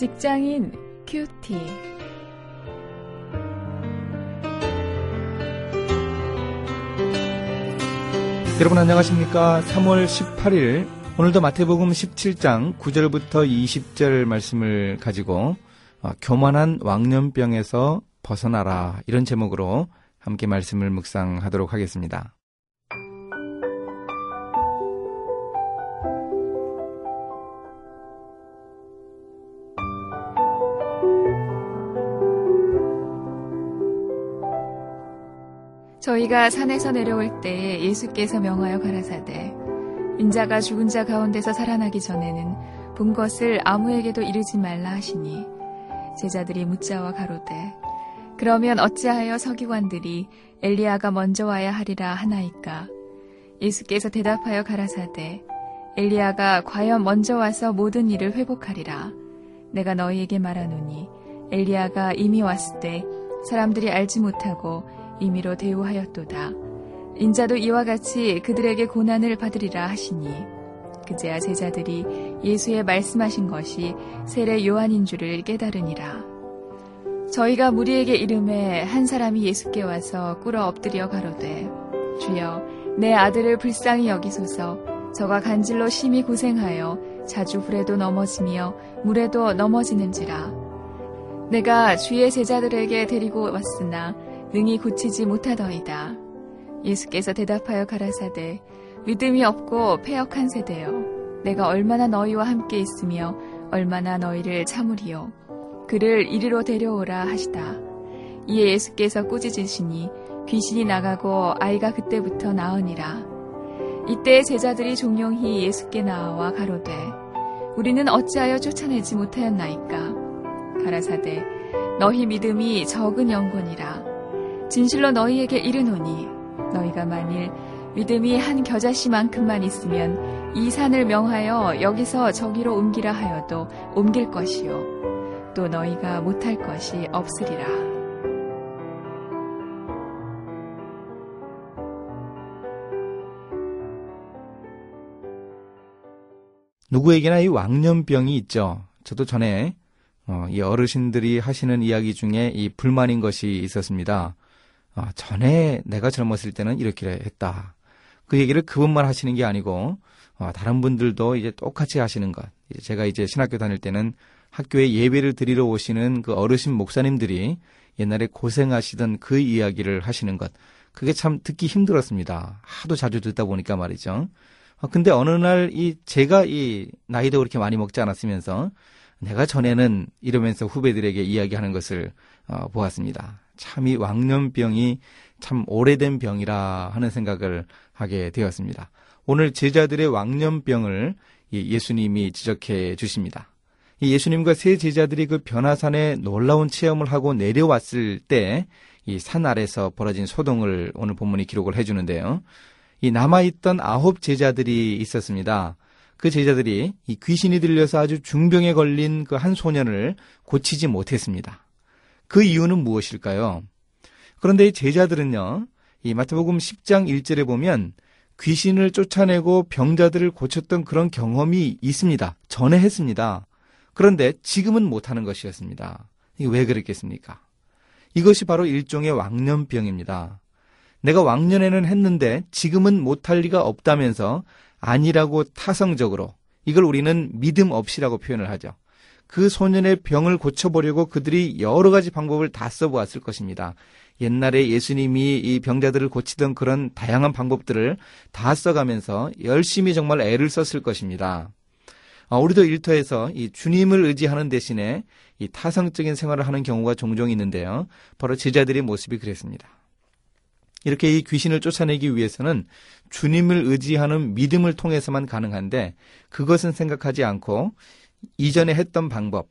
직장인 큐티. 여러분 안녕하십니까? 3월 18일 오늘도 마태복음 17장 9절부터 20절 말씀을 가지고 어, 교만한 왕년병에서 벗어나라 이런 제목으로 함께 말씀을 묵상하도록 하겠습니다. 저희가 산에서 내려올 때에 예수께서 명하여 가라사대 인자가 죽은 자 가운데서 살아나기 전에는 본 것을 아무에게도 이르지 말라 하시니 제자들이 묻자와 가로되 그러면 어찌하여 서기관들이 엘리야가 먼저 와야 하리라 하나이까? 예수께서 대답하여 가라사대 엘리야가 과연 먼저 와서 모든 일을 회복하리라? 내가 너희에게 말하노니 엘리야가 이미 왔을 때 사람들이 알지 못하고 임의로 대우하였도다. 인자도 이와 같이 그들에게 고난을 받으리라 하시니 그제야 제자들이 예수의 말씀하신 것이 세례 요한인 줄을 깨달으니라. 저희가 무리에게 이름에 한 사람이 예수께 와서 꿇어 엎드려 가로되 주여 내 아들을 불쌍히 여기소서 저가 간질로 심히 고생하여 자주 불에도 넘어지며 물에도 넘어지는지라 내가 주의 제자들에게 데리고 왔으나 능히 고치지 못하더이다. 예수께서 대답하여 가라사대 믿음이 없고 패역한 세대여 내가 얼마나 너희와 함께 있으며 얼마나 너희를 참으리요 그를 이리로 데려오라 하시다. 이에 예수께서 꾸짖으시니 귀신이 나가고 아이가 그때부터 나으니라. 이때 제자들이 종용히 예수께 나와 가로되 우리는 어찌하여 쫓아내지 못하였나이까 가라사대 너희 믿음이 적은 영혼이라 진실로 너희에게 이르노니 너희가 만일 믿음이 한 겨자씨만큼만 있으면 이 산을 명하여 여기서 저기로 옮기라 하여도 옮길 것이요 또 너희가 못할 것이 없으리라. 누구에게나 이 왕년병이 있죠. 저도 전에 어, 이 어르신들이 하시는 이야기 중에 이 불만인 것이 있었습니다. 아, 전에 내가 젊었을 때는 이렇게 했다. 그 얘기를 그분만 하시는 게 아니고 어, 다른 분들도 이제 똑같이 하시는 것. 제가 이제 신학교 다닐 때는 학교에 예배를 드리러 오시는 그 어르신 목사님들이 옛날에 고생하시던 그 이야기를 하시는 것. 그게 참 듣기 힘들었습니다. 하도 자주 듣다 보니까 말이죠. 어, 근데 어느 날 이 제가 이 나이도 그렇게 많이 먹지 않았으면서 내가 전에는 이러면서 후배들에게 이야기하는 것을 어, 보았습니다. 참 이 왕년병이 참 오래된 병이라 하는 생각을 하게 되었습니다. 오늘 제자들의 왕년병을 예수님이 지적해 주십니다. 예수님과 세 제자들이 그 변화산에 놀라운 체험을 하고 내려왔을 때 이 산 아래서 벌어진 소동을 오늘 본문이 기록을 해주는데요. 이 남아있던 아홉 제자들이 있었습니다. 그 제자들이 이 귀신이 들려서 아주 중병에 걸린 그 한 소년을 고치지 못했습니다. 그 이유는 무엇일까요? 그런데 이 제자들은요, 이 마태복음 10장 1절에 보면 귀신을 쫓아내고 병자들을 고쳤던 그런 경험이 있습니다. 전에 했습니다. 그런데 지금은 못하는 것이었습니다. 이게 왜 그랬겠습니까? 이것이 바로 일종의 왕년병입니다. 내가 왕년에는 했는데 지금은 못할 리가 없다면서 아니라고 타성적으로 이걸 우리는 믿음 없이라고 표현을 하죠. 그 소년의 병을 고쳐보려고 그들이 여러 가지 방법을 다 써보았을 것입니다. 옛날에 예수님이 이 병자들을 고치던 그런 다양한 방법들을 다 써가면서 열심히 정말 애를 썼을 것입니다. 아, 우리도 일터에서 이 주님을 의지하는 대신에 이 타성적인 생활을 하는 경우가 종종 있는데요. 바로 제자들의 모습이 그랬습니다. 이렇게 이 귀신을 쫓아내기 위해서는 주님을 의지하는 믿음을 통해서만 가능한데 그것은 생각하지 않고 이전에 했던 방법,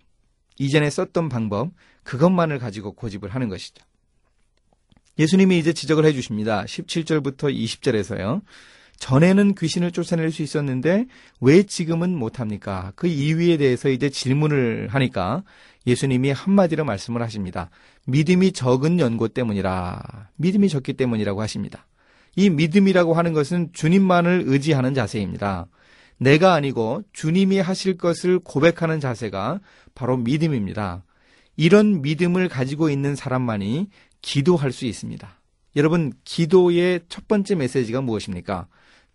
이전에 썼던 방법, 그것만을 가지고 고집을 하는 것이죠. 예수님이 이제 지적을 해 주십니다. 17절부터 20절에서요. 전에는 귀신을 쫓아낼 수 있었는데 왜 지금은 못합니까? 그 이유에 대해서 이제 질문을 하니까 예수님이 한마디로 말씀을 하십니다. 믿음이 적은 연고 때문이라. 믿음이 적기 때문이라고 하십니다. 이 믿음이라고 하는 것은 주님만을 의지하는 자세입니다. 내가 아니고 주님이 하실 것을 고백하는 자세가 바로 믿음입니다. 이런 믿음을 가지고 있는 사람만이 기도할 수 있습니다. 여러분, 기도의 첫 번째 메시지가 무엇입니까?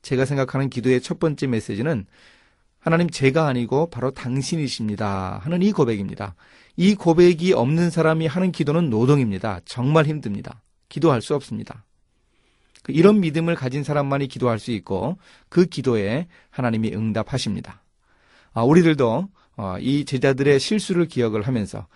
제가 생각하는 기도의 첫 번째 메시지는 하나님 제가 아니고 바로 당신이십니다. 하는 이 고백입니다. 이 고백이 없는 사람이 하는 기도는 노동입니다. 정말 힘듭니다. 기도할 수 없습니다. 그 이런 믿음을 가진 사람만이 기도할 수 있고 그 기도에 하나님이 응답하십니다. 아, 우리들도 어, 이 제자들의 실수를 기억을 하면서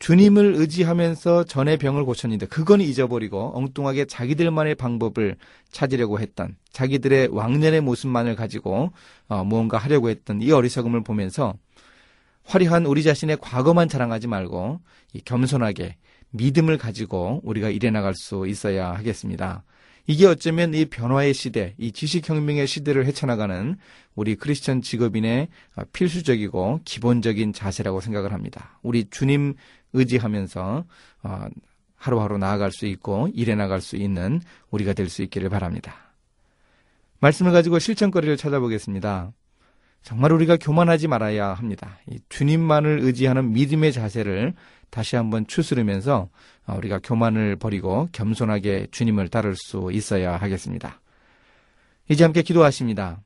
주님을 의지하면서 전의 병을 고쳤는데 그건 잊어버리고 엉뚱하게 자기들만의 방법을 찾으려고 했던 자기들의 왕년의 모습만을 가지고 어, 무언가 하려고 했던 이 어리석음을 보면서 화려한 우리 자신의 과거만 자랑하지 말고 겸손하게 믿음을 가지고 우리가 일해 나갈 수 있어야 하겠습니다. 이게 어쩌면 이 변화의 시대, 이 지식혁명의 시대를 헤쳐나가는 우리 크리스천 직업인의 필수적이고 기본적인 자세라고 생각을 합니다. 우리 주님 의지하면서 어, 하루하루 나아갈 수 있고 일해 나갈 수 있는 우리가 될 수 있기를 바랍니다. 말씀을 가지고 실천거리를 찾아보겠습니다. 정말 우리가 교만하지 말아야 합니다. 주님만을 의지하는 믿음의 자세를 다시 한번 추스르면서 어, 우리가 교만을 버리고 겸손하게 주님을 따를 수 있어야 하겠습니다. 이제 함께 기도하십니다.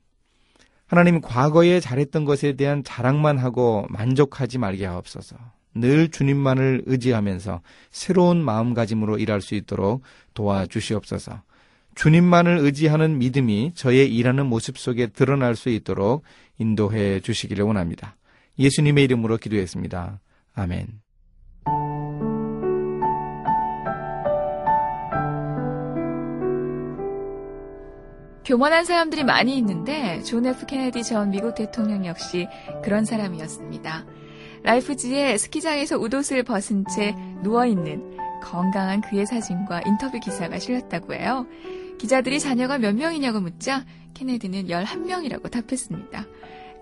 하나님 과거에 잘했던 것에 대한 자랑만 하고 만족하지 말게 하옵소서. 늘 주님만을 의지하면서 새로운 마음가짐으로 일할 수 있도록 도와주시옵소서. 주님만을 의지하는 믿음이 저의 일하는 모습 속에 드러날 수 있도록 인도해 주시기를 원합니다. 예수님의 이름으로 기도했습니다. 아멘. 교만한 사람들이 많이 있는데 존 F 케네디 전 미국 대통령 역시 그런 사람이었습니다. 라이프지에 스키장에서 웃옷을 벗은 채 누워있는 건강한 그의 사진과 인터뷰 기사가 실렸다고 해요. 기자들이 자녀가 몇 명이냐고 묻자 케네디는 11명이라고 답했습니다.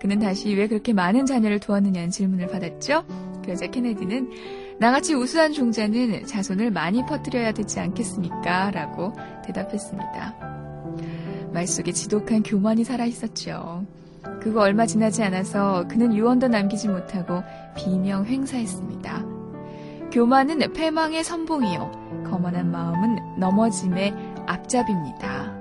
그는 다시 왜 그렇게 많은 자녀를 두었느냐는 질문을 받았죠. 그러자 케네디는 나같이 우수한 종자는 자손을 많이 퍼뜨려야 되지 않겠습니까? 라고 대답했습니다. 말 속에 지독한 교만이 살아있었죠. 그거 얼마 지나지 않아서 그는 유언도 남기지 못하고 비명 횡사했습니다. 교만은 패망의 선봉이요. 거만한 마음은 넘어짐의 앞잡입니다.